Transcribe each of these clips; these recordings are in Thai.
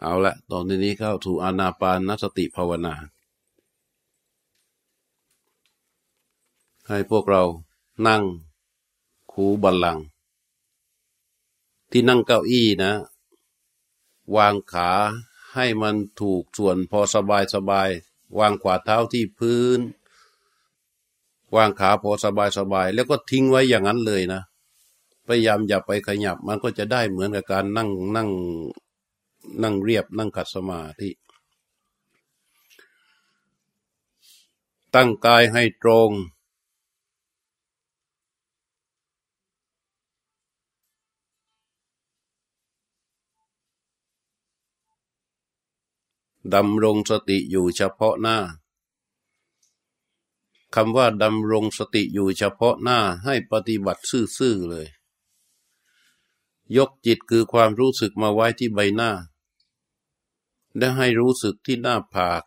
เอาละตอนนี้เข้าถูอานาปานนสติภาวนา ให้พวกเรานั่งคูบัลลัง ที่นั่งเก้าอี้นะ วางขาให้มันถูกส่วนพอสบายสบาย วางขวาเท้าที่พื้น วางขาพอสบายสบาย แล้วก็ทิ้งไว้อย่างนั้นเลยนะ พยายามอย่าไปขยับมันก็จะได้เหมือนกับการนั่งนั่ง นั่งเรียบนั่งขัดสมาธิ ตั้งกายให้ตรง ดำรงสติอยู่เฉพาะหน้าคำว่าดำรงสติอยู่เฉพาะหน้าให้ปฏิบัติซื่อๆเลย ยกจิตคือความรู้สึกมาไว้ที่ใบหน้า และให้รู้สึกที่หน้าผาก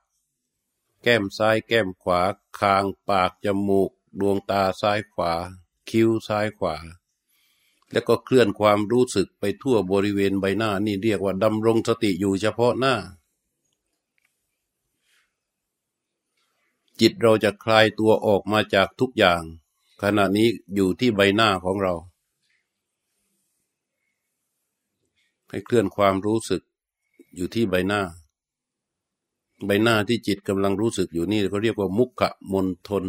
แก้มซ้ายแก้มขวา คางปากจมูก ดวงตาซ้ายขวา คิ้วซ้ายขวา แล้วก็เคลื่อนความรู้สึกไปทั่วบริเวณใบหน้านี่เรียกว่าดำรงสติอยู่เฉพาะหน้า จิตเราจะคลายตัวออกมาจากทุกอย่าง ขณะนี้อยู่ที่ใบหน้าของเรา ให้เคลื่อนความรู้สึกอยู่ที่ใบหน้า ใบหน้าที่จิตกำลังรู้สึกอยู่นี่เขาเรียกว่ามุขะมนทน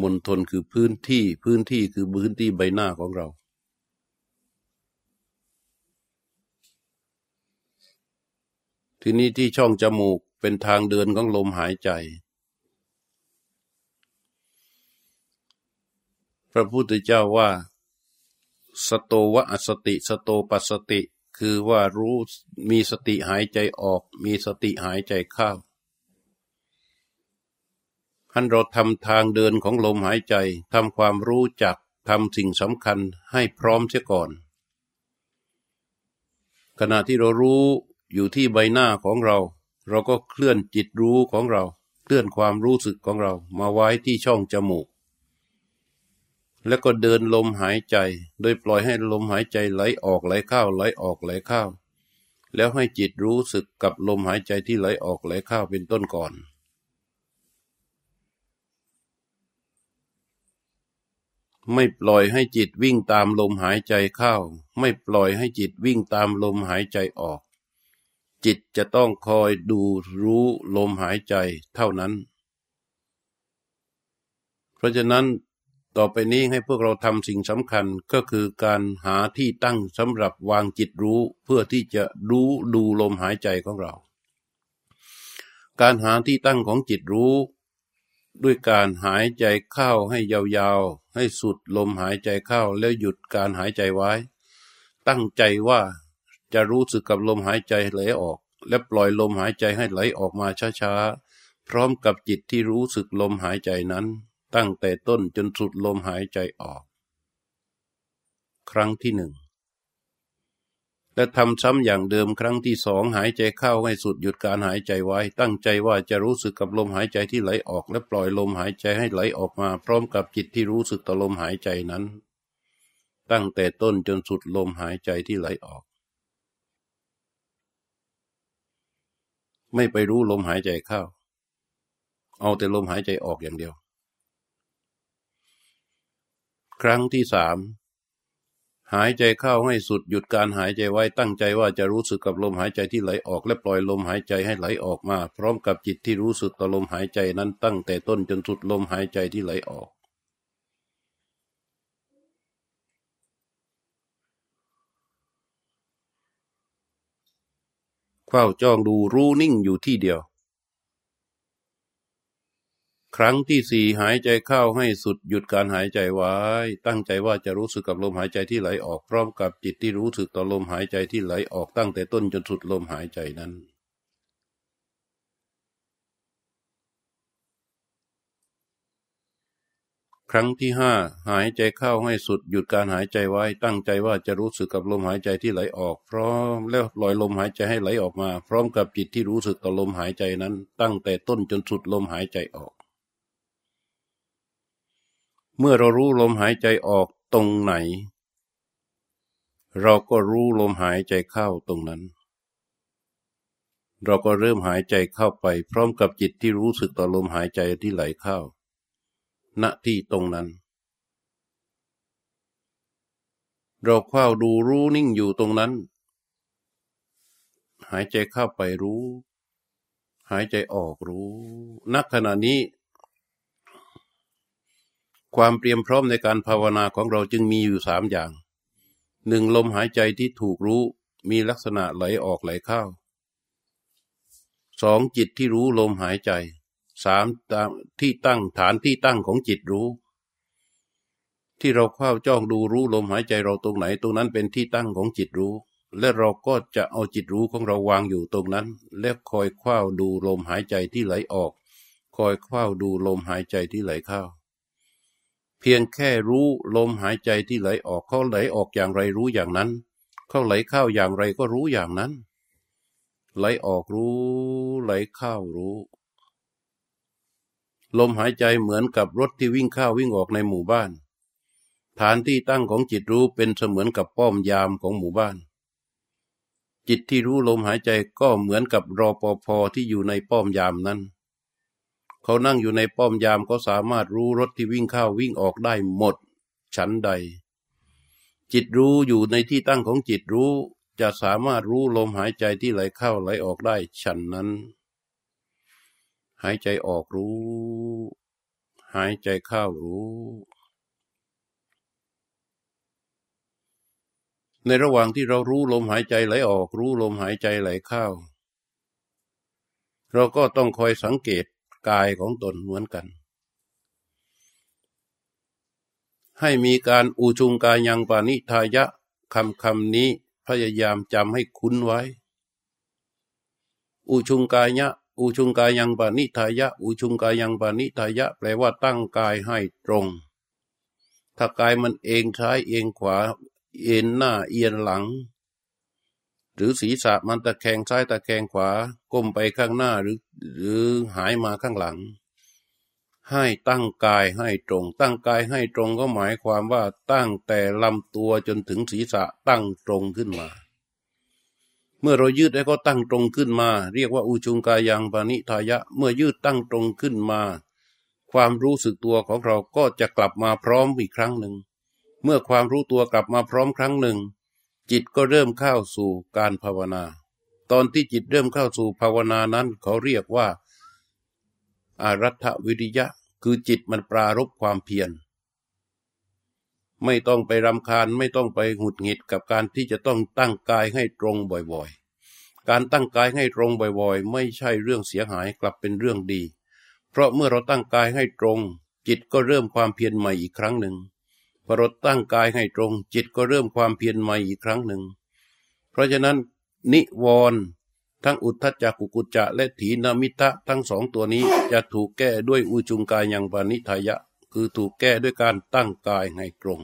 มนทนคือพื้นที่ พื้นที่คือพื้นที่ใบหน้าของเรา ทีนี้ที่ช่องจมูกเป็นทางเดินของลมหายใจ พระพุทธเจ้าว่า สโตวะอสติ สโตปัสติ คือว่ารู้มีสติหายใจออก มีสติหายใจเข้าท่านเราทำทางเดินของลมหายใจทำความรู้จักทำสิ่งสำคัญให้พร้อมเสียก่อน ขณะที่เรารู้อยู่ที่ใบหน้าของเรา เราก็เคลื่อนจิตรู้ของเรา เคลื่อนความรู้สึกของเรามาไว้ที่ช่องจมูก แล้วก็เดินลมหายใจ โดยปล่อยให้ลมหายใจไหลออกไหลเข้าไหลออกไหลเข้า แล้วให้จิตรู้สึกกับลมหายใจที่ไหลออกไหลเข้าเป็นต้นก่อนไม่ปล่อยให้จิตวิ่งตามลมหายใจเข้า ไม่ปล่อยให้จิตวิ่งตามลมหายใจออก จิตจะต้องคอยดูรู้ลมหายใจเท่านั้น เพราะฉะนั้น ต่อไปนี้ให้พวกเราทำสิ่งสำคัญก็คือการหาที่ตั้งสำหรับวางจิตรู้เพื่อที่จะรู้ดูลมหายใจของเรา การหาที่ตั้งของจิตรู้ ด้วยการหายใจเข้าให้ยาวๆ ให้สุดลมหายใจเข้าแล้วหยุดการหายใจไว้ ตั้งใจว่าจะรู้สึกกับลมหายใจไหลออก และปล่อยลมหายใจให้ไหลออกมาช้าๆ พร้อมกับจิตที่รู้สึกลมหายใจนั้น ตั้งแต่ต้นจนสุดลมหายใจออก ครั้งที่หนึ่งและทำซ้ำอย่างเดิมครั้งที่สองหายใจเข้าให้สุดหยุดการหายใจไว้ ตั้งใจว่าจะรู้สึกกับลมหายใจที่ไหลออก และปล่อยลมหายใจให้ไหลออกมา พร้อมกับจิตที่รู้สึกต่อลมหายใจนั้น ตั้งแต่ต้นจนสุดลมหายใจที่ไหลออก ไม่ไปรู้ลมหายใจเข้า เอาแต่ลมหายใจออกอย่างเดียว ครั้งที่สามหายใจเข้าให้สุดหยุดการหายใจไว้ตั้งใจว่าจะรู้สึกกับลมหายใจที่ไหลออกและปล่อยลมหายใจให้ไหลออกมา พร้อมกับจิตที่รู้สึกต่อลมหายใจนั้นตั้งแต่ต้นจนสุดลมหายใจที่ไหลออก เฝ้าจ้องดูรู้นิ่งอยู่ที่เดียว ครั้งที่สี่หายใจเข้าให้สุดหยุดการหายใจไว้ ตั้งใจว่าจะรู้สึกกับลมหายใจที่ไหลออกพร้อมกับจิตที่รู้สึกต่อลมหายใจที่ไหลออกตั้งแต่ต้นจนสุดลมหายใจนั้นครั้งที่ห้าหายใจเข้าให้สุดหยุดการหายใจไว้ ตั้งใจว่าจะรู้สึกกับลมหายใจที่ไหลออก พร้อมแล้วปล่อยลมหายใจให้ไหลออกมา พร้อมกับจิตที่รู้สึกต่อลมหายใจนั้น ตั้งแต่ต้นจนสุดลมหายใจออก เมื่อเรารู้ลมหายใจออกตรงไหน เราก็รู้ลมหายใจเข้าตรงนั้น เราก็เริ่มหายใจเข้าไป พร้อมกับจิตที่รู้สึกต่อลมหายใจที่ไหลเข้า ณ ที่ตรงนั้น เราเข้าดูรู้นิ่งอยู่ตรงนั้น หายใจเข้าไปรู้ หายใจออกรู้ณขณะนี้ ความเตรียมพร้อมในการภาวนาของเราจึงมีอยู่สามอย่างหนึ่งลมหายใจที่ถูกรู้มีลักษณะไหลออกไหลเข้าสองจิตที่รู้ลมหายใจสามที่ตั้งฐานที่ตั้งของจิตรู้ ที่เราเข้าจ้องดูรู้ลมหายใจเราตรงไหน ตรงนั้นเป็นที่ตั้งของจิตรู้ และเราก็จะเอาจิตรู้ของเราวางอยู่ตรงนั้น และคอยคว้าดูลมหายใจที่ไหลออก คอยคว้าดูลมหายใจที่ไหลเข้า เพียงแค่รู้ลมหายใจที่ไหลออกเขาไหลออกอย่างไรรู้อย่างนั้น เขาไหลเข้าอย่างไรก็รู้อย่างนั้น ไหลออกรู้ ไหลเข้ารู้ ลมหายใจเหมือนกับรถที่วิ่งเข้าวิ่งออกในหมู่บ้าน ฐานที่ตั้งของจิตรู้เป็นเสมือนกับป้อมยามของหมู่บ้าน จิตที่รู้ลมหายใจก็เหมือนกับรอปภที่อยู่ในป้อมยามนั้น เขานั่งอยู่ในป้อมยามก็สามารถรู้รถที่วิ่งเข้าวิ่งออกได้หมดชั้นใด จิตรู้อยู่ในที่ตั้งของจิตรู้จะสามารถรู้ลมหายใจที่ไหลเข้าไหลออกได้ฉันนั้น หายใจออกรู้ หายใจเข้ารู้ ในระหว่างที่เรารู้ลมหายใจไหลออก รู้ลมหายใจไหลเข้าเราก็ต้องคอยสังเกต กายของตนเหมือนกัน ให้มีการอุชุงกายยังปานิทายะคำคำนี้พยายามจำให้คุ้นไว้ อุชุงกายะอุชุงกายยังปานิทายะ อุชุงกายังปานิทายะ แปลว่าตั้งกายให้ตรง ถ้ากายมันเองซ้ายเองขวา เอ็นหน้าเอียนหลัง หรือศีรษะมันตะแคงซ้ายตะแคงขวา ก้มไปข้างหน้าหรือ หรือหายมาข้างหลัง ให้ตั้งกายให้ตรง ตั้งกายให้ตรงก็หมายความว่าตั้งแต่ลำตัวจนถึงศีรษะตั้งตรงขึ้นมา เมื่อเรายืดให้เขาตั้งตรงขึ้นมา เรียกว่าอุชุงกายังปานิทายะ เมื่อยืดตั้งตรงขึ้นมา ความรู้สึกตัวของเราก็จะกลับมาพร้อมอีกครั้งหนึ่ง เมื่อความรู้ตัวกลับมาพร้อมครั้งหนึ่ง จิตก็เริ่มเข้าสู่การภาวนา ตอนที่จิตเริ่มเข้าสู่ภาวนานั้น เขาเรียกว่า อารัฐวิริยะ คือจิตมันปรารบความเพียรไม่ต้องไปรำคาญไม่ต้องไปหงุดหงิดกับการที่จะต้องตั้งกายให้ตรงบ่อยๆ การตั้งกายให้ตรงบ่อยๆ ไม่ใช่เรื่องเสียหายกลับเป็นเรื่องดี เพราะเมื่อเราตั้งกายให้ตรง จิตก็เริ่มความเพียรใหม่อีกครั้งหนึ่ง พอราตั้งกายให้ตรง จิตก็เริ่มความเพียรใหม่อีกครั้งหนึ่ง เพราะฉะนั้น นิวรณ์ทั้งอุทธจักกุกุจจะและถีนามิตะทั้งสองตัวนี้จะถูกแก้ด้วยอุจุงกายยังปานิทายะ คือถูกแก้ด้วยการตั้งกายให้ตรง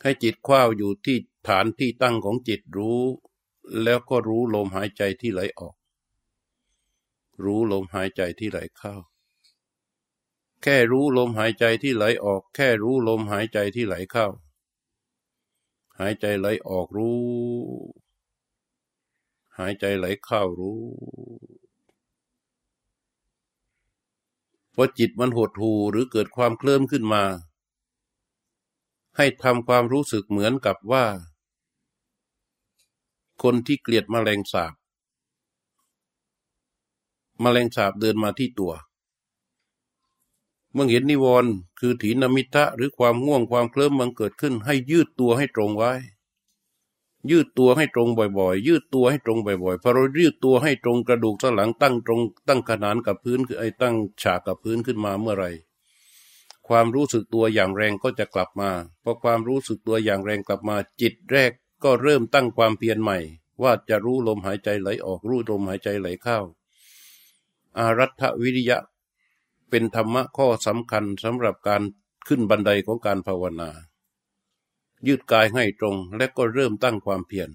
ให้จิตคว้าอยู่ที่ฐานที่ตั้งของจิตรู้ แล้วก็รู้ลมหายใจที่ไหลออก รู้ลมหายใจที่ไหลเข้า แค่รู้ลมหายใจที่ไหลออก แค่รู้ลมหายใจที่ไหลเข้า หายใจไหลออกรู้ หายใจไหลเข้ารู้พอจิตมันหดหูหรือเกิดความเคลื่อนขึ้นมา ให้ทำความรู้สึกเหมือนกับว่า คนที่เกลียดมแมลงสาบมแมลงสาบเดินมาที่ตัวเมื่อเห็นนิวรณ์คือถีนมิทะหรือความง่วงความเคลิ้มมันเกิดขึ้น ให้ยืดตัวให้ตรงไว้ ยืดตัวให้ตรงบ่อย ๆ ยืดตัวให้ตรงบ่อยๆพอเรายืดตัวให้ตรงกระดูกสันหลังตั้งตรง ตั้งขนานกับพื้นคือไอ้ตั้งฉากกับพื้นขึ้นมาเมื่อไรความรู้สึกตัวอย่างแรงก็จะกลับมาพอความรู้สึกตัวอย่างแรงกลับมา จิตแรกก็เริ่มตั้งความเพียรใหม่ ว่าจะรู้ลมหายใจไหลออกรู้ลมหายใจไหลเข้าอารัฐวิริยะ เป็นธรรมะข้อสำคัญสำหรับการขึ้นบันไดของการภาวนา ยืดกายให้ตรงและก็เริ่มตั้งความเพียร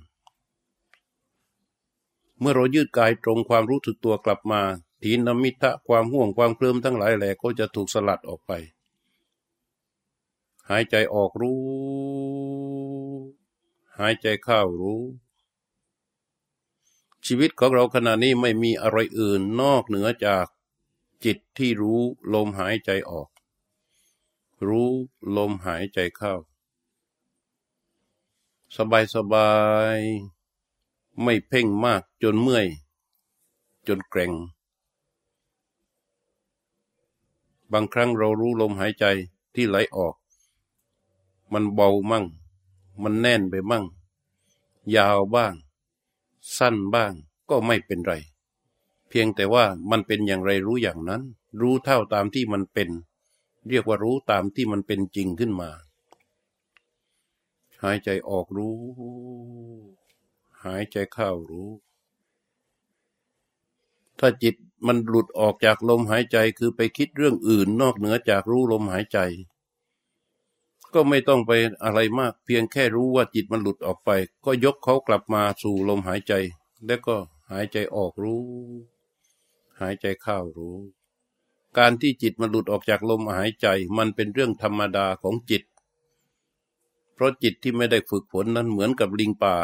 เมื่อเรายืดกายตรงความรู้สึกตัวกลับมาทีนมิทะความห่วงความเคลิ้มทั้งหลายแหล่ก็จะถูกสลัดออกไป หายใจออกรู้ หายใจเข้ารู้ ชีวิตของเราขณะนี้ไม่มีอะไรอื่นนอกเหนือจาก จิตที่รู้ลมหายใจออก รู้ลมหายใจเข้า สบายสบาย ไม่เพ่งมากจนเมื่อย จนแกร่งบางครั้งเรารู้ลมหายใจที่ไหลออก มันเบามั่ง มันแน่นไปมั่ง ยาวบ้าง สั้นบ้างก็ไม่เป็นไร พียงแต่ว่ามันเป็นอย่างไรรู้อย่างนั้น รู้เท่าตามที่มันเป็น เรียกว่ารู้ตามที่มันเป็นจริงขึ้นมา หายใจออกรู้ หายใจเข้ารู้ ถ้าจิตมันหลุดออกจากลมหายใจคือไปคิดเรื่องอื่นนอกเหนือจากรู้ลมหายใจ ก็ไม่ต้องไปอะไรมาก เพียงแค่รู้ว่าจิตมันหลุดออกไป ก็ยกเขากลับมาสู่ลมหายใจ แล้วก็หายใจออกรู้ หายใจเข้ารู้ การที่จิตมันหลุดออกจากลมหายใจมันเป็นเรื่องธรรมดาของจิต เพราะจิตที่ไม่ได้ฝึกฝนนั้นเหมือนกับลิงป่า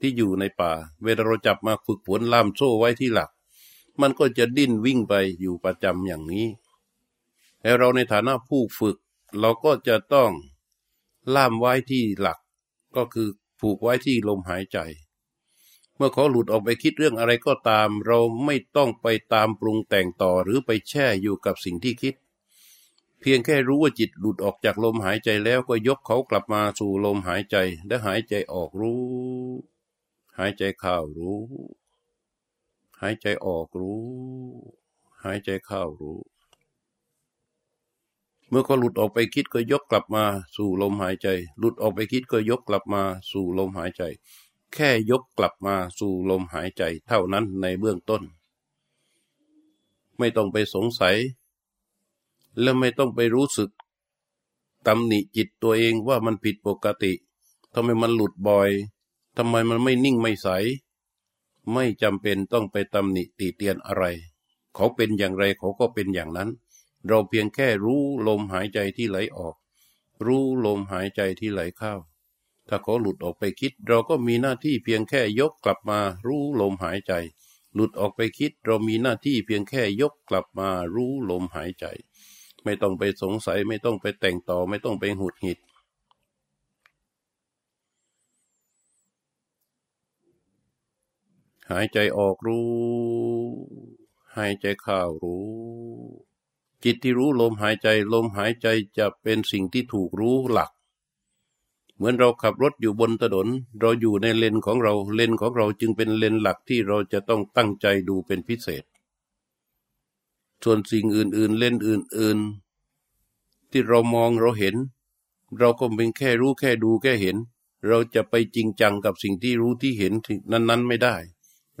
ที่อยู่ในป่า เวลาเราจับมาฝึกฝนล่ามโซ่ไว้ที่หลัก มันก็จะดิ้นวิ่งไปอยู่ประจำอย่างนี้แต่เราในฐานะผู้ฝึก เราก็จะต้องล่ามไว้ที่หลัก ก็คือผูกไว้ที่ลมหายใจ มื่อเขาหลุดออกไปคิดเรื่องอะไรก็ตาม เราไม่ต้องไปตามปรุงแต่งต่อหรือไปแช่อยู่กับสิ่งที่คิด เพียงแค่รู้ว่าจิตหลุดออกจากลมหายใจแล้วก็ยกเขากลับมาสู่ลมหายใจและหายใจออกรู้ หายใจเข้ารู้ หายใจออกรู้ หายใจเข้ารู้ เมื่อเขาหลุดออกไปคิดก็ยกกลับมาสู่ลมหายใจ หลุดออกไปคิดก็ยกกลับมาสู่ลมหายใจ แค่ยกกลับมาสู่ลมหายใจเท่านั้นในเบื้องต้น ไม่ต้องไปสงสัย และไม่ต้องไปรู้สึกตำหนิจิตตัวเองว่ามันผิดปกติทำไมมันหลุดบ่อยทำไมมันไม่นิ่งไม่ใส ไม่จำเป็นต้องไปตำหนิตีเตียนอะไร เขาเป็นอย่างไรเขาก็เป็นอย่างนั้น เราเพียงแค่รู้ลมหายใจที่ไหลออก รู้ลมหายใจที่ไหลเข้า ถ้าเขาหลุดออกไปคิด เราก็มีหน้าที่เพียงแค่ยกกลับมารู้ลมหายใจ หลุดออกไปคิด เรามีหน้าที่เพียงแค่ยกกลับมารู้ลมหายใจ ไม่ต้องไปสงสัยไม่ต้องไปแต่งต่อไม่ต้องไปหุดหิดหายใจออกรู้ หายใจเข้ารู้ จิตที่รู้ลมหายใจ ลมหายใจจะเป็นสิ่งที่ถูกรู้หลัก มือนเราขับรถอยู่บนถนน เราอยู่ในเลนของเราเลนของเราจึงเป็นเลนหลักที่เราจะต้องตั้งใจดูเป็นพิเศษ ส่วนสิ่งอื่น ๆ เลนอื่น ๆ ที่เรามองเราเห็น เราก็เป็นแค่รู้แค่ดูแค่เห็น เราจะไปจริงจังกับสิ่งที่รู้ที่เห็นนั้น ๆ ไม่ได้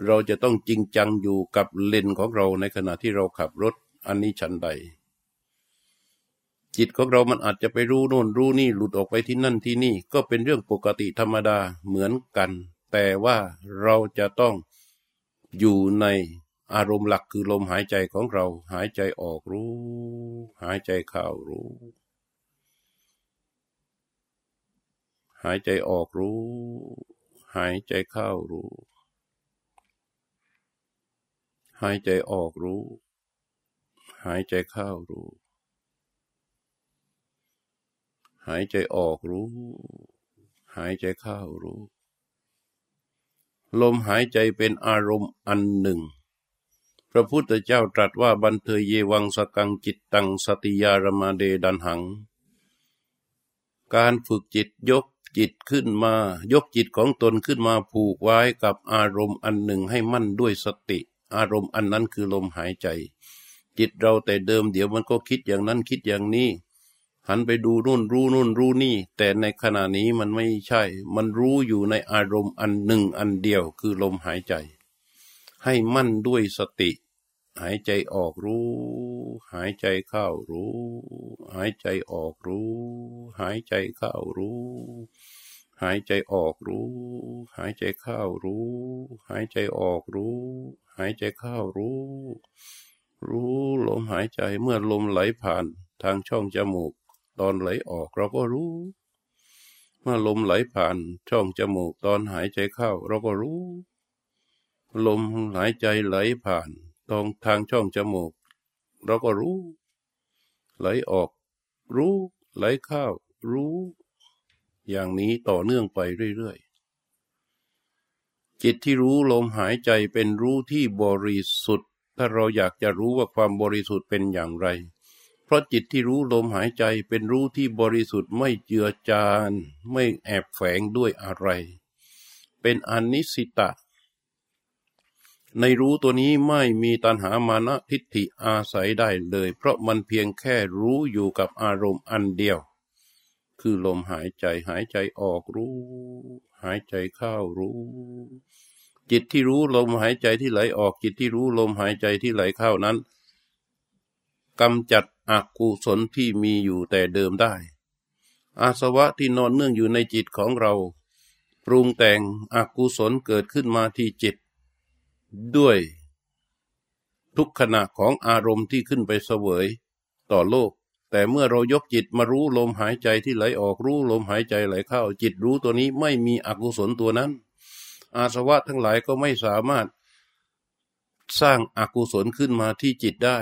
เราจะต้องจริงจังอยู่กับเลนของเราในขณะที่เราขับรถอันนี้ชันใด จิตของเรามันอาจจะไปรู้โน่นรู้นี่หลุดออกไปที่นั่นที่นี่ก็เป็นเรื่องปกติธรรมดาเหมือนกัน แต่ว่าเราจะต้องอยู่ในอารมณ์หลักคือลมหายใจของเรา หายใจออกรู้ หายใจเข้ารู้ หายใจออกรู้ หายใจเข้ารู้ หายใจออกรู้ หายใจเข้ารู้ หายใจออกรู้ หายใจเข้ารู้ ลมหายใจเป็นอารมณ์อันหนึ่ง พระพุทธเจ้าตรัสว่าบันเทยเยวังสกังจิตตังสติยารมาเดดันหัง การฝึกจิตยกจิตขึ้นมา ยกจิตของตนขึ้นมาผูกไว้กับอารมณ์อันหนึ่งให้มั่นด้วยสติ อารมณ์อันนั้นคือลมหายใจ จิตเราแต่เดิมเดี๋ยวมันก็คิดอย่างนั้นคิดอย่างนี้ หันไปดูนู่นรู้นู่นรู้นี่ แต่ในขณะนี้มันไม่ใช่ มันรู้อยู่ในอารมณ์อันหนึ่งอันเดียวคือลมหายใจ ให้มั่นด้วยสติ หายใจออกรู้ หายใจเข้ารู้ หายใจออกรู้ หายใจเข้ารู้ หายใจออกรู้ หายใจเข้ารู้ หายใจออกรู้ หายใจเข้ารู้ รู้ลมหายใจเมื่อลมไหลผ่านทางช่องจมูก ตอนไหลออกเราก็รู้ เมื่อลมไหลผ่านช่องจมูกตอนหายใจเข้า เราก็รู้ ลมหายใจไหลผ่านตรงทางช่องจมูก เราก็รู้ ไหลออก รู้ ไหลเข้า รู้ อย่างนี้ต่อเนื่องไปเรื่อยๆจิตที่รู้ลมหายใจเป็นรู้ที่บริสุทธิ์ ถ้าเราอยากจะรู้ว่าความบริสุทธิ์เป็นอย่างไร ราะจิตที่รู้ลมหายใจเป็นรู้ที่บริสุทธิ์ไม่เจือจาน ไม่แอบแฝงด้วยอะไร เป็นอนิสิตะ ในรู้ตัวนี้ไม่มีตัณหามานะทิฏฐิอาศัยได้เลย เพราะมันเพียงแค่รู้อยู่กับอารมณ์อันเดียว คือลมหายใจหายใจออกรู้ หายใจเข้ารู้จิตที่รู้ลมหายใจที่ไหลออกจิตที่รู้ลมหายใจที่ไหลเข้านั้นกำจัด อกุศลที่มีอยู่แต่เดิมได้ อาสวะที่นอนเนื่องอยู่ในจิตของเรา ปรุงแต่งอกุศลเกิดขึ้นมาที่จิต ด้วย ทุกขณะของอารมณ์ที่ขึ้นไปเสวย ต่อโลก แต่เมื่อเรายกจิตมารู้ลมหายใจที่ไหลออกรู้ลมหายใจไหลเข้า จิตรู้ตัวนี้ไม่มีอกุศลตัวนั้น อาสวะทั้งหลายก็ไม่สามารถสร้างอากุศลขึ้นมาที่จิตได้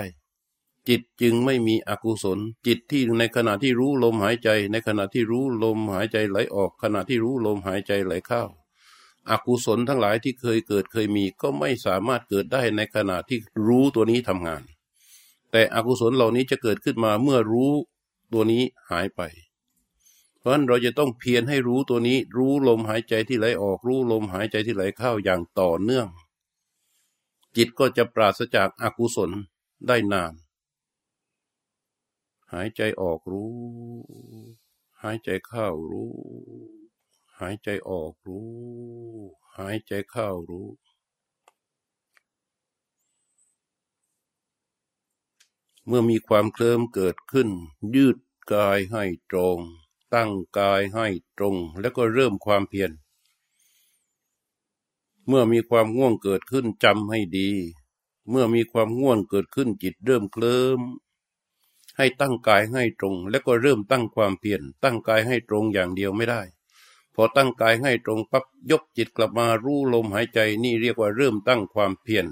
จิตจึงไม่มีอกุศล จิตที่ในขณะที่รู้ลมหายใจ ในขณะที่รู้ลมหายใจไหลออก ขณะที่รู้ลมหายใจไหลเข้าอากุศลทั้งหลายที่เคยเกิดเคยมีก็ไม่สามารถเกิดได้ในขณะที่รู้ตัวนี้ทำงาน แต่อกุศลเหล่านี้จะเกิดขึ้นมาเมื่อรู้ตัวนี้หายไป เพราะฉะนั้นเราจะต้องเพียรให้รู้ตัวนี้ รู้ลมหายใจที่ไหลออก รู้ลมหายใจที่ไหลเข้าอย่างต่อเนื่อง จิตก็จะปราศจากอากุศลได้นาน หายใจออกรู้ หายใจเข้ารู้ หายใจออกรู้ หายใจเข้ารู้ เมื่อมีความเคลิ้มเกิดขึ้น ยืดกายให้ตรง ตั้งกายให้ตรง แล้วก็เริ่มความเพียรเมื่อมีความง่วงเกิดขึ้นจำให้ดี เมื่อมีความง่วงเกิดขึ้นจิตเริ่มเคลิ้ม ให้ตั้งกายให้ตรง แล้วก็เริ่มตั้งความเพียรตั้งกายให้ตรงอย่างเดียวไม่ได้ พอตั้งกายให้ตรงปั๊บยกจิตกลับมารู้ลมหายใจนี่เรียกว่าเริ่มตั้งความเพียร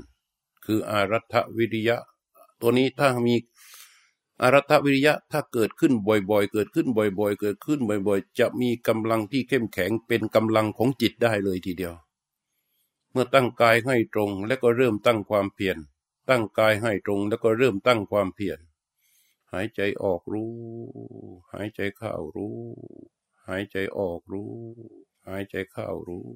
คืออารัฐวิริยะ ตัวนี้ถ้ามีอารัฐวิริยะถ้าเกิดขึ้นบ่อยๆ เกิดขึ้นบ่อย ๆ เกิดขึ้นบ่อยๆ จะมีกำลังที่เข้มแข็งเป็นกำลังของจิตได้เลยทีเดียว เมื่อตั้งกายให้ตรง แล้วก็เริ่มตั้งความเพียรตั้งกายให้ตรง แล้วก็เริ่มตั้งความเพียร หายใจออกรู้ หายใจเข้ารู้ หายใจออกรู้ หายใจเข้ารู้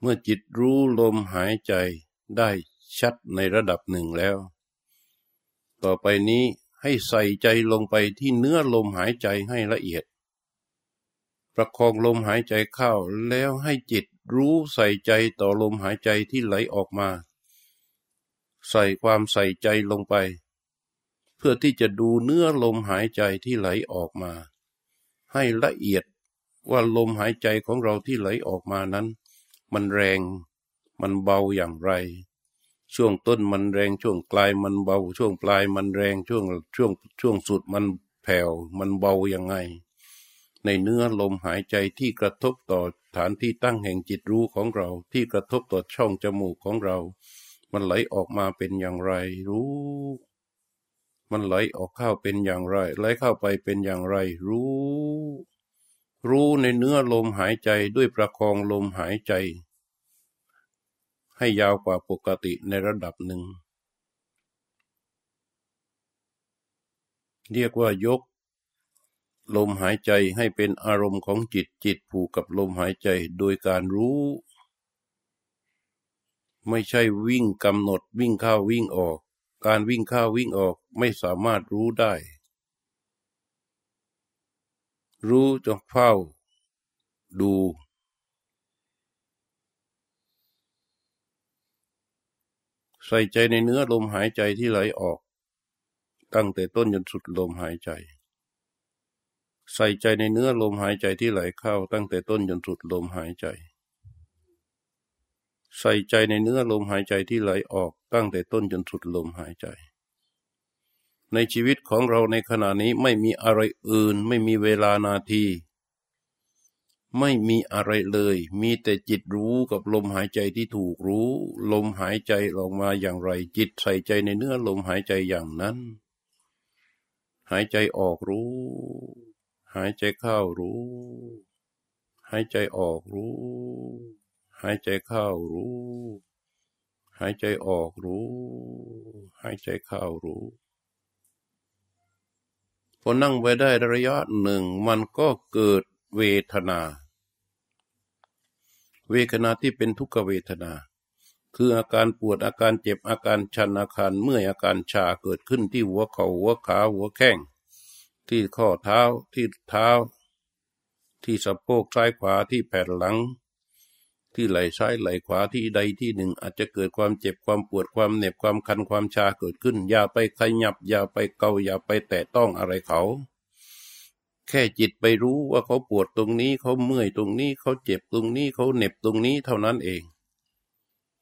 เมื่อจิตรู้ลมหายใจได้ชัดในระดับหนึ่งแล้ว ต่อไปนี้ให้ใส่ใจลงไปที่เนื้อลมหายใจให้ละเอียด ประคองลมหายใจเข้าแล้วให้จิตรู้ใส่ใจต่อลมหายใจที่ไหลออกมา ใส่ความใส่ใจลงไป เพื่อที่จะดูเนื้อลมหายใจที่ไหลออกมา ให้ละเอียดว่าลมหายใจของเราที่ไหลออกมานั้น มันแรง มันเบาอย่างไร ช่วงต้นมันแรงช่วงปลายมันเบา ช่วงปลายมันแรงช่วงช่วงช่วงสุดมันแผ่วมันเบาอย่างไง ในเนื้อลมหายใจที่กระทบต่อฐานที่ตั้งแห่งจิตรู้ของเรา ที่กระทบต่อช่องจมูกของเรา มันไหลออกมาเป็นอย่างไร รู้ มันไหลออกเข้าเป็นอย่างไร ไหลเข้าไปเป็นอย่างไร รู้ รู้ในเนื้อลมหายใจด้วยประคองลมหายใจ ให้ยาวกว่าปกติในระดับหนึ่ง เรียกว่ายก ลมหายใจให้เป็นอารมณ์ของจิตจิตผูกกับลมหายใจโดยการรู้ ไม่ใช่วิ่งกำหนดวิ่งเข้าวิ่งออก การวิ่งเข้าวิ่งออกไม่สามารถรู้ได้ รู้จงเฝ้า ดู ใส่ใจในเนื้อลมหายใจที่ไหลออก ตั้งแต่ต้นจนสุดลมหายใจ ใส่ใจในเนื้อลมหายใจที่ไหลเข้า ตั้งแต่ต้นจนสุดลมหายใจ ใส่ใจในเนื้อลมหายใจที่ไหลออก ตั้งแต่ต้นจนสุดลมหายใจ ในชีวิตของเราในขณะนี้ไม่มีอะไรอื่น ไม่มีเวลานาที ไม่มีอะไรเลย มีแต่จิตรู้กับลมหายใจที่ถูกรู้ ลมหายใจออกมาอย่างไร จิตใส่ใจในเนื้อลมหายใจอย่างนั้น หายใจออกรู้ หายใจเข้ารู้ หายใจออกรู้ หายใจเข้ารู้ หายใจออกรู้ หายใจเข้ารู้ พอนั่งไปได้ระยะหนึ่งมันก็เกิดเวทนา เวทนาที่เป็นทุกขเวทนา คืออาการปวดอาการเจ็บอาการชันอาการเมื่อยอาการชาเกิดขึ้นที่หัวเขา่าหัวขาหัวแข้งที่ข้อเท้าที่เท้า ที่สะโพกซ้ายขวาที่แผ่นหลัง ที่ไหล่ซ้ายไหล่ขวาที่ใดที่หนึ่ง อาจจะเกิดความเจ็บความปวดความเหน็บความคันความชาเกิดขึ้น อย่าไปขยับ อย่าไปเกาอย่าไปแตะต้องอะไรเขา แค่จิตไปรู้ว่าเขาปวดตรงนี้เขาเมื่อยตรงนี้เขาเจ็บตรงนี้เขาเหน็บตรงนี้เท่านั้นเอง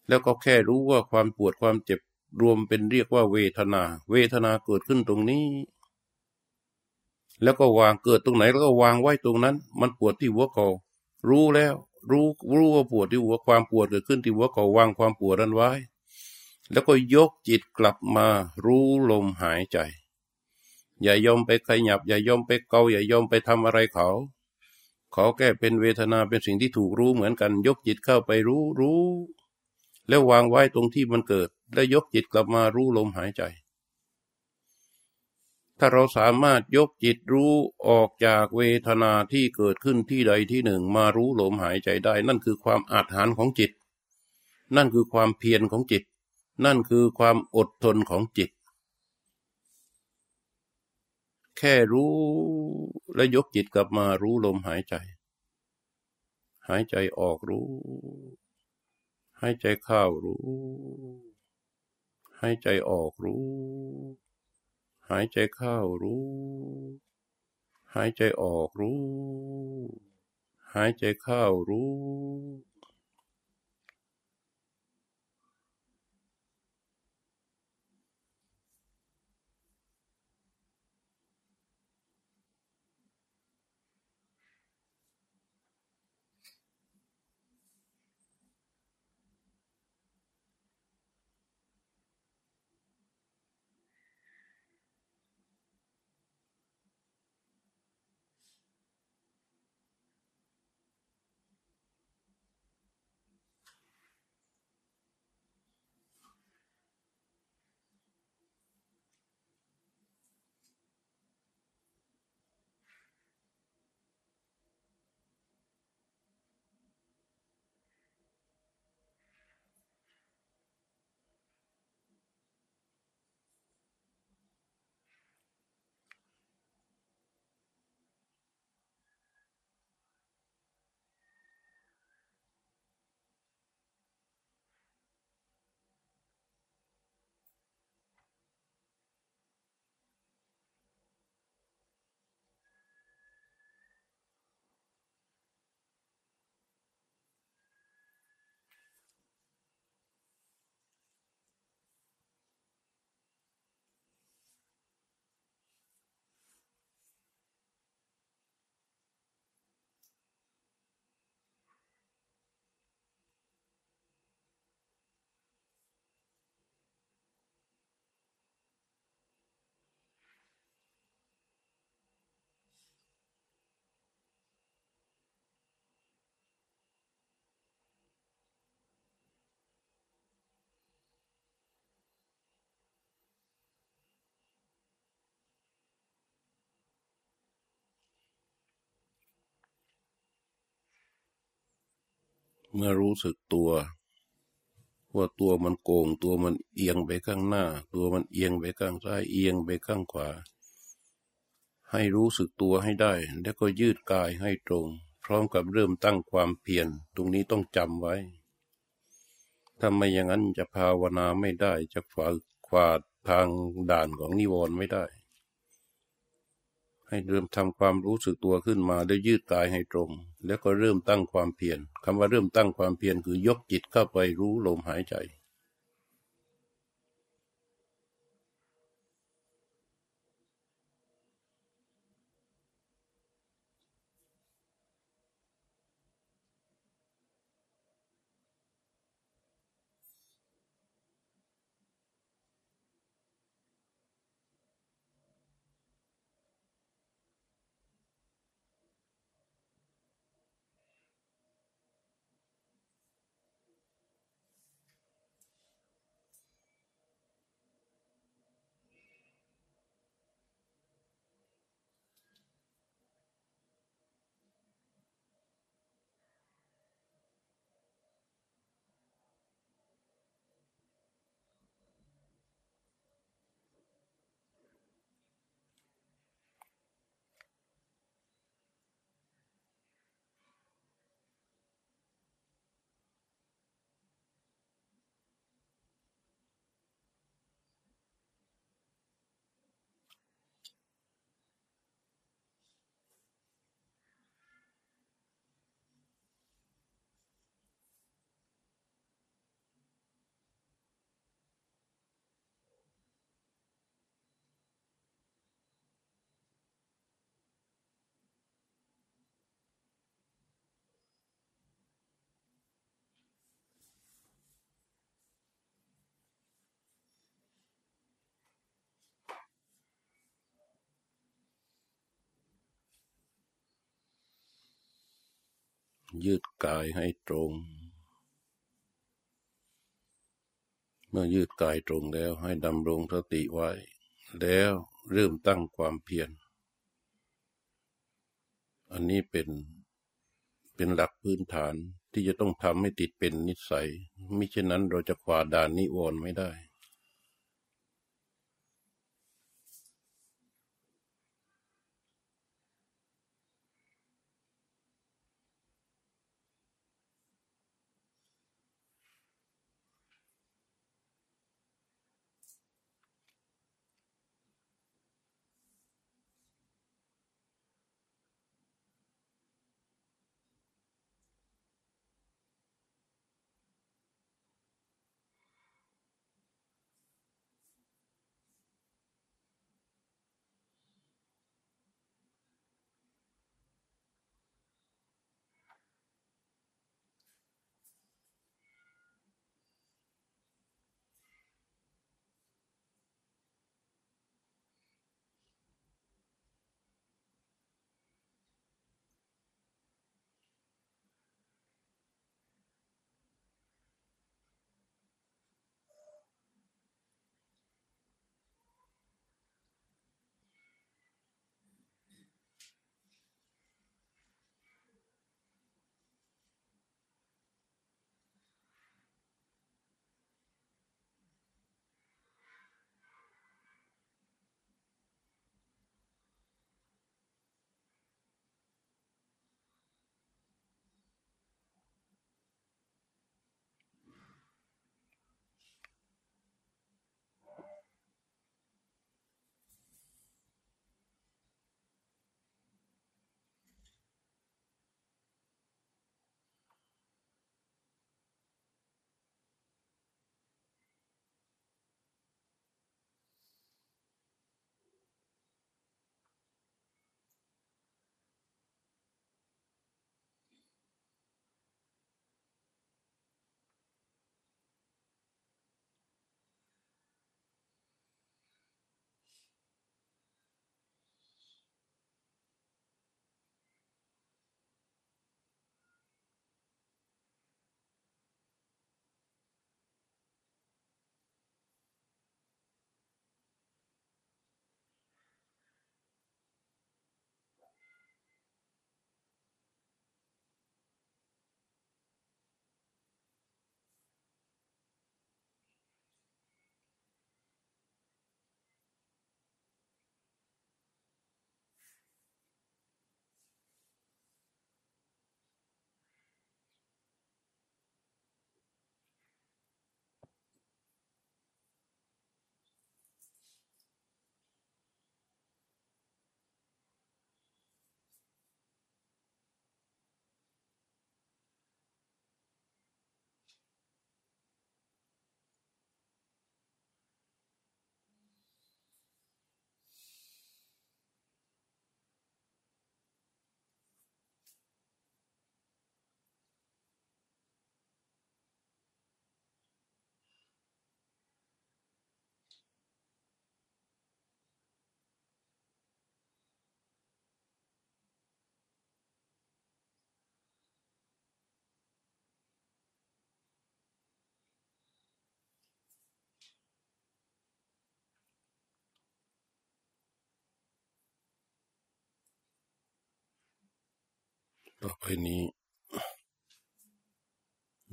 แล้วก็แค่รู้ว่าความปวดความเจ็บรวมเป็นเรียกว่าเวทนา เวทนาเกิดขึ้นตรงนี้ แล้วก็วางเกิดตรงไหนแล้วก็วางไว้ตรงนั้น มันปวดที่หัวเขารู้แล้ว รู้รู้ว่าปวดที่หัวความปวดเกิดขึ้นที่หัวเขาวางความปวดนั้นไว้ แล้วก็ยกจิตกลับมารู้ลมหายใจ อย่ายอมไปขยับ อย่ายอมไปเกาอย่ายอมไปทำอะไรเขาขอแก้เป็นเวทนาเป็นสิ่งที่ถูกรู้เหมือนกัน ยกจิตเข้าไปรู้รู้ แล้ววางไว้ตรงที่มันเกิด แล้วยกจิตกลับมารู้ลมหายใจ ถ้าเราสามารถยกจิตรู้ออกจากเวทนาที่เกิดขึ้นที่ใดที่หนึ่งมารู้ลมหายใจได้ นั่นคือความอาถรรของจิต นั่นคือความเพียรของจิต นั่นคือความอดทนของจิต แค่รู้และยกจิตกลับมารู้ลมหายใจ หายใจออกรู้ หายใจเข้ารู้ หายใจออกรู้ หายใจเข้ารู้ หายใจออกรู้ หายใจเข้ารู้ เมื่อรู้สึกตัวว่าตัวมันโกงตัวมันเอียงไปข้างหน้า ตัวมันเอียงไปข้างซ้ายเอียงไปข้างขวา ให้รู้สึกตัวให้ได้ แล้วก็ยืดกายให้ตรง พร้อมกับเริ่มตั้งความเพียรตรงนี้ต้องจำไว้ถ้าไม่อย่างนั้นจะภาวนาไม่ได้จะฝ่าขวาทางด่านของนิวรณ์ไม่ได้ ให้เริ่มทำความรู้สึกตัวขึ้นมาได้ยืดกายให้ตรง แล้วก็เริ่มตั้งความเพียรคำว่าเริ่มตั้งความเพียรคือยกจิตเข้าไปรู้ลมหายใจ ยืดกายให้ตรง เมื่อยืดกายตรงแล้วให้ดำรงสติไว้ แล้วเริ่มตั้งความเพียร อันนี้เป็นเป็นหลักพื้นฐานที่จะต้องทำให้ติดเป็นนิสัย มิฉะนั้นเราจะขวาด่านนิวรณ์ไม่ได้ ต่อไปนี้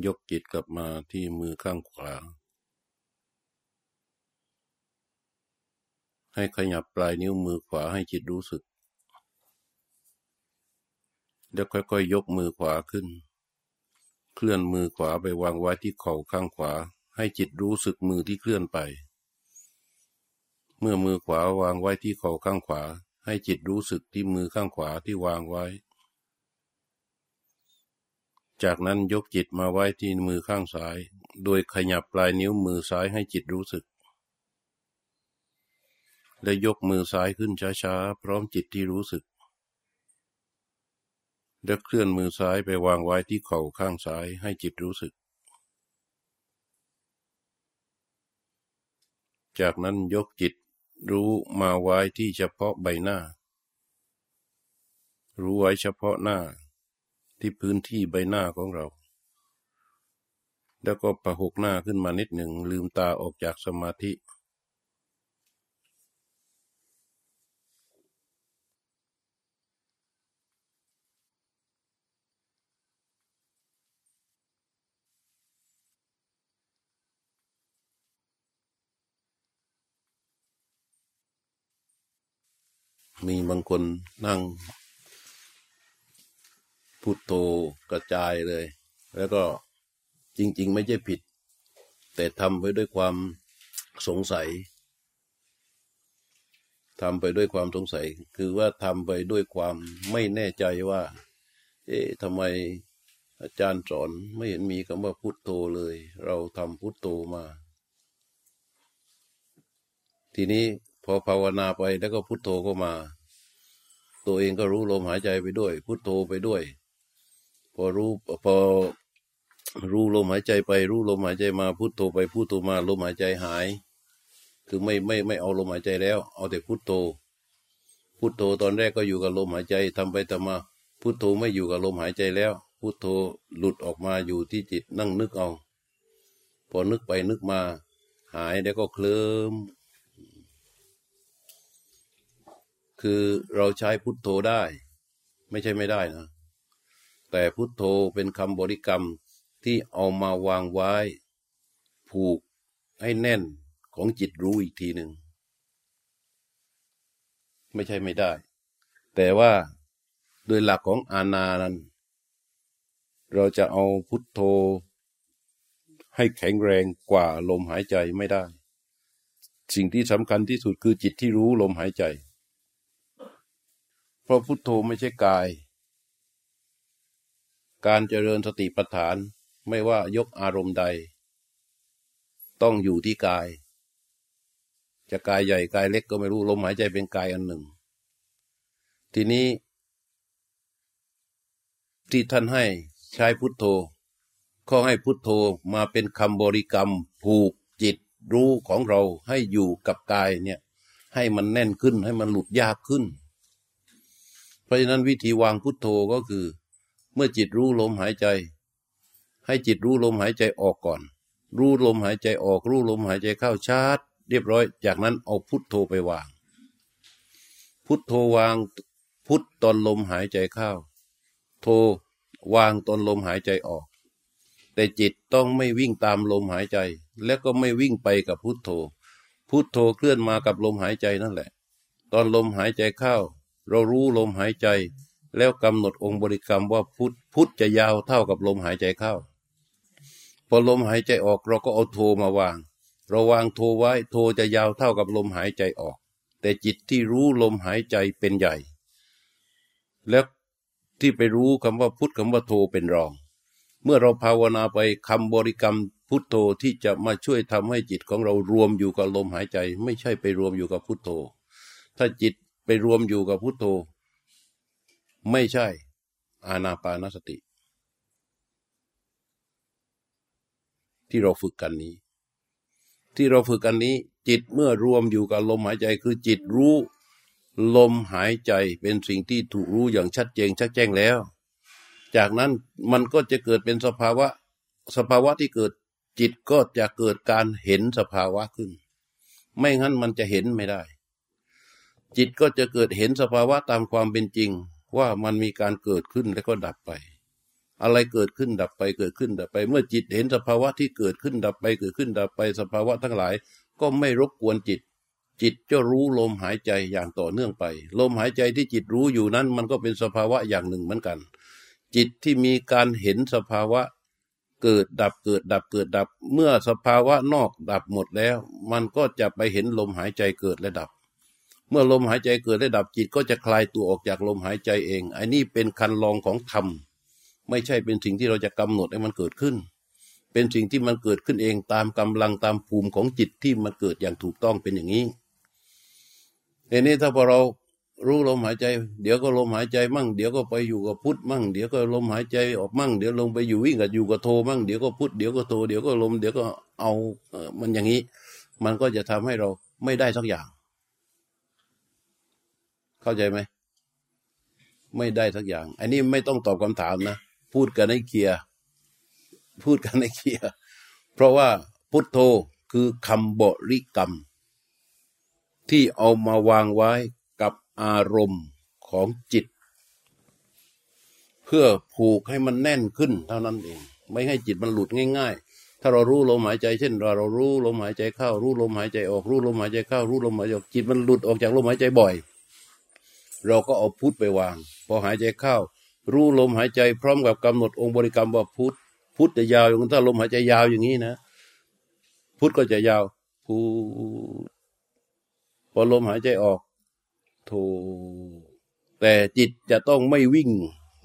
ยกจิตกลับมาที่มือข้างขวา ให้ขยับปลายนิ้วมือขวาให้จิตรู้สึก แล้วค่อยๆยกมือขวาขึ้น เคลื่อนมือขวาไปวางไว้ที่เข่าข้างขวา ให้จิตรู้สึกมือที่เคลื่อนไป เมื่อมือขวาวางไว้ที่เข่าข้างขวา ให้จิตรู้สึกที่มือข้างขวาที่วางไว้ จากนั้นยกจิตมาไว้ที่มือข้างซ้าย โดยขยับปลายนิ้วมือซ้ายให้จิตรู้สึก และยกมือซ้ายขึ้นช้าๆ พร้อมจิตที่รู้สึก และเคลื่อนมือซ้ายไปวางไว้ที่เข่าข้างซ้ายให้จิตรู้สึก จากนั้นยกจิตรู้มาไว้ที่เฉพาะใบหน้า รู้ไว้เฉพาะหน้า ที่พื้นที่ใบหน้าของเรา แล้วก็ประหกหน้าขึ้นมานิดหนึ่งลืมตาออกจากสมาธิ มีบางคนนั่ง พุทโธกระจายเลย แล้วก็จริง ๆ ไม่ใช่ผิด แต่ทำไปด้วยความสงสัยทำไปด้วยความสงสัย คือว่าทำไปด้วยความไม่แน่ใจว่า เอ๊ะทำไมอาจารย์สอนไม่เห็นมีคำว่าพุทโธเลย เราทำพุทโธมา ทีนี้พอภาวนาไปแล้วก็พุทโธก็มา ตัวเองก็รู้ลมหายใจไปด้วย พุทโธไปด้วย พอรู้พอรู้ลมหายใจไป รู้ลมหายใจมาพุทโธไปพุทโธมาลมหายใจหาย คือไม่ไม่ไม่เอาลมหายใจแล้ว เอาแต่พุทโธพุทโธตอนแรกก็อยู่กับลมหายใจทำไปทำมาพุทโธไม่อยู่กับลมหายใจแล้ว พุทโธหลุดออกมาอยู่ที่จิตนั่งนึกเอาพอนึกไปนึกมา หายแล้วก็เคลิ้มคือเราใช้พุทโธได้ ไม่ใช่ไม่ได้นะ แต่พุทโธเป็นคำบริกรรมที่เอามาวางไว้ ผูกให้แน่นของจิตรู้อีกทีหนึ่ง ไม่ใช่ไม่ได้ แต่ว่าโดยหลักของอาณานั้น เราจะเอาพุทโธ ให้แข็งแรงกว่าลมหายใจไม่ได้ สิ่งที่สำคัญที่สุดคือจิตที่รู้ลมหายใจ เพราะพุทโธไม่ใช่กาย การเจริญสติปัฏฐานไม่ว่ายกอารมณ์ใด ต้องอยู่ที่กาย จะกายใหญ่กายเล็กก็ไม่รู้ลมหายใจเป็นกายอันหนึ่ง ทีนี้ ที่ท่านให้ใช้พุทโธข้อให้พุทโธมาเป็นคำบริกรรม ผูกจิตรู้ของเราให้อยู่กับกายเนี่ย ให้มันแน่นขึ้นให้มันหลุดยากขึ้น เพราะฉะนั้นวิธีวางพุทโธก็คือ เมื่อจิตรู้ลมหายใจ ให้จิตรู้ลมหายใจออกก่อน รู้ลมหายใจออก รู้ลมหายใจเข้าชาร์จเรียบร้อย จากนั้นเอาพุทโธไปวาง พุทโธวางพุทตอนลมหายใจเข้า โธวางตอนลมหายใจออก แต่จิตต้องไม่วิ่งตามลมหายใจ และก็ไม่วิ่งไปกับพุทโธ พุทโธเคลื่อนมากับลมหายใจนั่นแหละ ตอนลมหายใจเข้า เรารู้ลมหายใจ แล้วกำหนดองค์บริกรรมว่าพุทพุทจะยาวเท่ากับลมหายใจเข้า พอลมหายใจออกเราก็เอาโทมาวาง เราวางโทไว้โทจะยาวเท่ากับลมหายใจออก แต่จิตที่รู้ลมหายใจเป็นใหญ่ แล้วที่ไปรู้คำว่าพุทคำว่าโทเป็นรอง เมื่อเราภาวนาไปคำบริกรรมพุทโธที่จะมาช่วยทำให้จิตของเรารวมอยู่กับลมหายใจ ไม่ใช่ไปรวมอยู่กับพุทโธ ถ้าจิตไปรวมอยู่กับพุทโธ ไม่ใช่ อานาปานสติ ที่เราฝึกกันนี้ ที่เราฝึกกันนี้ จิตเมื่อรวมอยู่กับลมหายใจคือจิตรู้ ลมหายใจเป็นสิ่งที่ถูกรู้อย่างชัดเจนชัดแจ้งแล้ว จากนั้นมันก็จะเกิดเป็นสภาวะ สภาวะที่เกิดจิตก็จะเกิดการเห็นสภาวะขึ้น ไม่งั้นมันจะเห็นไม่ได้ จิตก็จะเกิดเห็นสภาวะตามความเป็นจริง ว่ามันมีการเกิดขึ้นแล้วก็ดับไป อะไรเกิดขึ้นดับไปเกิดขึ้นดับไป เมื่อจิตเห็นสภาวะที่เกิดขึ้นดับไปเกิดขึ้นดับไป สภาวะทั้งหลาย ก็ไม่รบกวนจิต จิตจะรู้ลมหายใจอย่างต่อเนื่องไป ลมหายใจที่จิตรู้อยู่นั้น มันก็เป็นสภาวะอย่างหนึ่งเหมือนกัน จิตที่มีการเห็นสภาวะเกิดดับเกิดดับเกิดดับ เมื่อสภาวะนอกดับหมดแล้ว มันก็จะไปเห็นลมหายใจเกิดและดับ เมื่อลมหายใจเกิดและดับจิตก็จะคลายตัวออกจากลมหายใจเองอันนี้เป็นคันลองของธรรม ไม่ใช่เป็นสิ่งที่เราจะกำหนดให้มันเกิดขึ้น เป็นสิ่งที่มันเกิดขึ้นเองตามกำลังตามภูมิของจิตที่มันเกิดอย่างถูกต้องเป็นอย่างนี้ทีนี้ถ้าพอเรารู้ลมหายใจ เดี๋ยวก็ลมหายใจมั่ง เดี๋ยวก็ไปอยู่กับพุทธมั่ง เดี๋ยวก็ลมหายใจออกมั่ง เดี๋ยวลงไปอยู่วิ่งกับอยู่กับโทมั่ง เดี๋ยวก็พุทธเดี๋ยวก็โท เดี๋ยวก็ลม เดี๋ยวก็เอาเออมันอย่างนี้ มันก็จะทำให้เราไม่ได้สักอย่าง เข้าใจไหม ไม่ได้สักอย่าง อันนี้ไม่ต้องตอบคำถามนะ พูดกันให้เคลียร์พูดกันให้เคลียร์เพราะว่าพุทโธคือคำบริกรรม ที่เอามาวางไว้กับอารมณ์ของจิต เพื่อผูกให้มันแน่นขึ้นเท่านั้นเอง ไม่ให้จิตมันหลุดง่าย ๆ ถ้าเรารู้ลมหายใจเช่นเราเรารู้ลมหายใจเข้า รู้ลมหายใจออกรู้ลมหายใจเข้า รู้ลมหายใจออกจิตมันหลุดออกจากลมหายใจบ่อย เราก็เอาพุทธไปวาง พอหายใจเข้า รู้ลมหายใจพร้อมกับกำหนดองค์บริกรรมว่าพุทธพุทธจะยาวอย่างถ้าลมหายใจยาวอย่างนี้นะ พุทธก็จะยาวพุทพอลมหายใจออกโทแต่จิตจะต้องไม่วิ่ง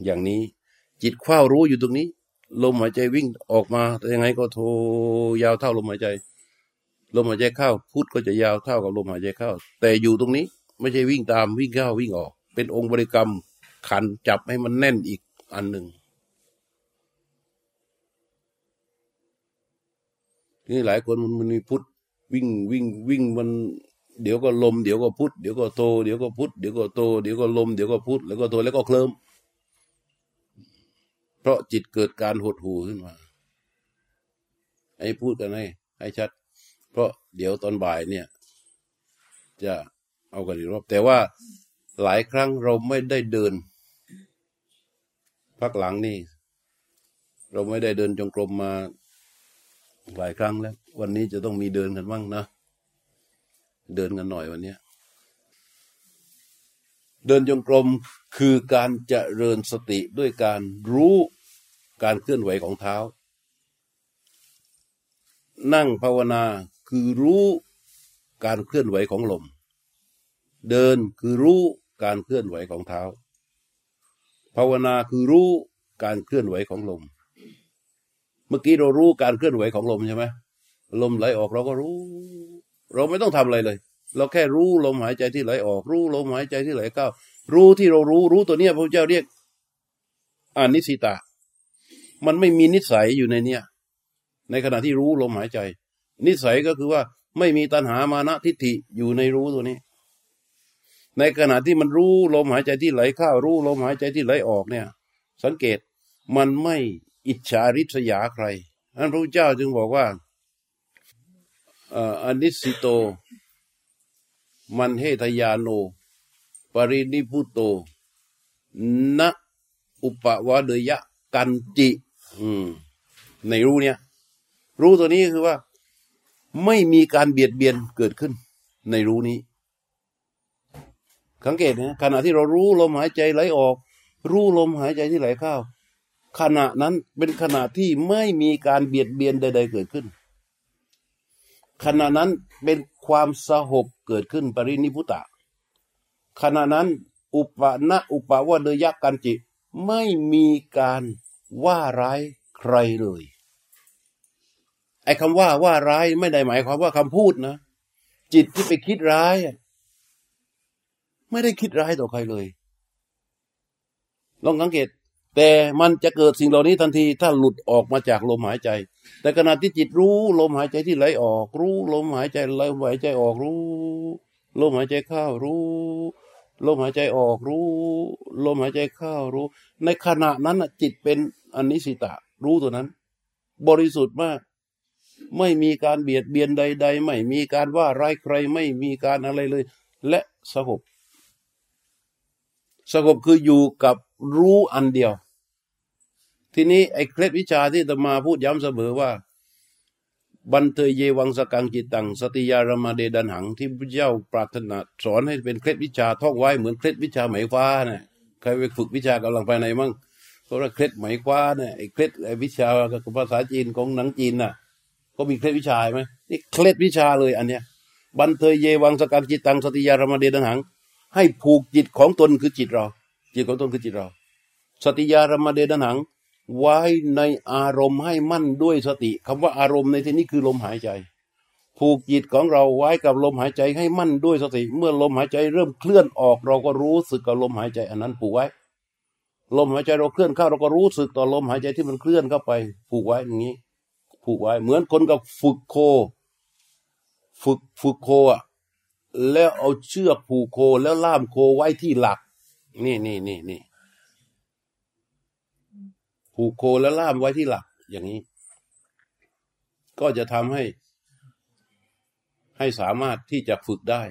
อย่างนี้ จิตคว้ารู้อยู่ตรงนี้ ลมหายใจวิ่งออกมาแต่ยังไงก็โทยาวเท่าลมหายใจ ลมหายใจเข้าพุทธก็จะยาวเท่ากับลมหายใจเข้า แต่อยู่ตรงนี้ ไม่ใช่วิ่งตามวิ่งเข้าวิ่งออก เป็นองค์บริกรรมขันจับให้มันแน่นอีกอันหนึ่งนี่หลายคนมันมันมีพุทธวิ่งวิ่งวิ่งมันเดี๋ยวก็ลมเดี๋ยวก็พุทธเดี๋ยวก็โตเดี๋ยวก็พุทธเดี๋ยวก็โตเดี๋ยวก็ลมเดี๋ยวก็พุทธแล้วก็โตแล้วก็เคลิ้มเพราะจิตเกิดการหดหูขึ้นมาให้พูดกันให้ให้ชัด เพราะเดี๋ยวตอนบ่ายเนี่ย จะ เอากันอีกรอบ แต่ว่าหลายครั้งเราไม่ได้เดิน พักหลังนี่ เราไม่ได้เดินจงกรมมาหลายครั้งแล้ว วันนี้จะต้องมีเดินกันบ้างนะ เดินกันหน่อยวันนี้เดินจงกรมคือการจเจริญสติด้วยการรู้การเคลื่อนไหวของเท้า นั่งภาวนาคือรู้การเคลื่อนไหวของลม เดินคือรู้การเคลื่อนไหวของเท้า ภาวนาคือรู้การเคลื่อนไหวของลม เมื่อกี้เรารู้การเคลื่อนไหวของลมใช่ไหมลมไหลออกเราก็รู้ เราไม่ต้องทำอะไรเลย เราแค่รู้ลมหายใจที่ไหลออก รู้ลมหายใจที่ไหลเข้ารู้ที่เรารู้รู้ตัวเนี้ยพระเจ้าเรียกอานิสิตะมันไม่มีนิสัยอยู่ในเนี้ยในขณะที่รู้ลมหายใจ นิสัยก็คือว่าไม่มีตัณหามานะทิฏฐิอยู่ในรู้ตัวนี้ ในขณะที่มันรู้ลมหายใจที่ไหลเข้ารู้ลมหายใจที่ไหลออกเนี่ย สังเกตมันไม่อิจฉาริษยาใครอันพระเจ้าจึงบอกว่าอานิสิโต มันเฮทยาโน ปรินิพุโตนะอุปวะเดยะกันจิ อืม ในรู้เนี่ย รู้ตัวนี้คือว่า ไม่มีการเบียดเบียนเกิดขึ้น ในรู้นี้ สังเกตนะขณะที่เรารู้ลมหายใจไหลออก รู้ลมหายใจที่ไหลเข้าขณะนั้นเป็นขณะที่ไม่มีการเบียดเบียนใด ๆ เกิดขึ้น ขณะนั้นเป็นความสหบเกิดขึ้นปรินิพุตะ ขณะนั้นอุปนะอุปวะเดยะกันจิ ไม่มีการว่าร้ายใครเลยไอ้คำว่าว่าร้ายไม่ได้หมายความว่าคำพูดนะ จิตที่ไปคิดร้ายอะ ไม่ได้คิดร้ายต่อใครเลย ลองสังเกต แต่มันจะเกิดสิ่งเหล่านี้ทันที ถ้าหลุดออกมาจากลมหายใจ แต่ขณะที่จิตรู้ลมหายใจที่ไหลออก รู้ลมหายใจไหลหายใจออกรู้ ลมหายใจเข้ารู้ ลมหายใจออกรู้ ลมหายใจเข้ารู้ ในขณะนั้นจิตเป็นอนิสิตะ รู้ตัวนั้น บริสุทธิ์มากไม่มีการเบียดเบียนใด ๆ ไม่มีการว่าร้ายใคร ไม่มีการอะไรเลย และสงบ สงบคืออยู่กับรู้อันเดียว ทีนี้ไอ้เคล็ดวิชาที่ตมาพูดย้ำเสมอว่า บันเทยเยวังสกังจิตตัง สติยารมาเดดันหังที่พระเจ้าปรารถนาสอนให้เป็นเคล็ดวิชาท่องไว้เหมือนเคล็ดวิชาไหมฟ้าเนี่ยใครไปฝึกวิชากำลังภายในมั่งเพราะว่าเคล็ดไหมคว้าเนี่ยไอ้เคล็ดไอ้วิชาภาษาจีนของหนังจีนน่ะ ก็มีเคล็ดวิชาไหมนี่เคล็ดวิชาเลยอันเนี้ยบันเทยเยวังสกังจิตตังสติยารมาเดดันหัง ให้ผูกจิตของตนคือจิตเรา จิตของตนคือจิตเรา สติยารมาเดดนัง ไว้ในอารมณ์ให้มั่นด้วยสติคำว่าอารมณ์ในที่นี้คือลมหายใจ ผูกจิตของเราไว้กับลมหายใจให้มั่นด้วยสติ เมื่อลมหายใจเริ่มเคลื่อนออก เราก็รู้สึกกับลมหายใจ อันนั้นผูกไว้ ลมหายใจเราเคลื่อนเข้าเราก็รู้สึกต่อลมหายใจที่มันเคลื่อนเข้าไป ผูกไว้อย่างนี้ ผูกไว้เหมือนคนกับฝึกโค ฝึกฝึกโคอะ แล้วเอาเชือกผูกโคแล้วล่ามโคไว้ที่หลัก นี่นี่นี่นี่ผูกโคแล้วล่ามไว้ที่หลัก อย่างนี้ ก็จะทำให้ ให้สามารถที่จะฝึกได้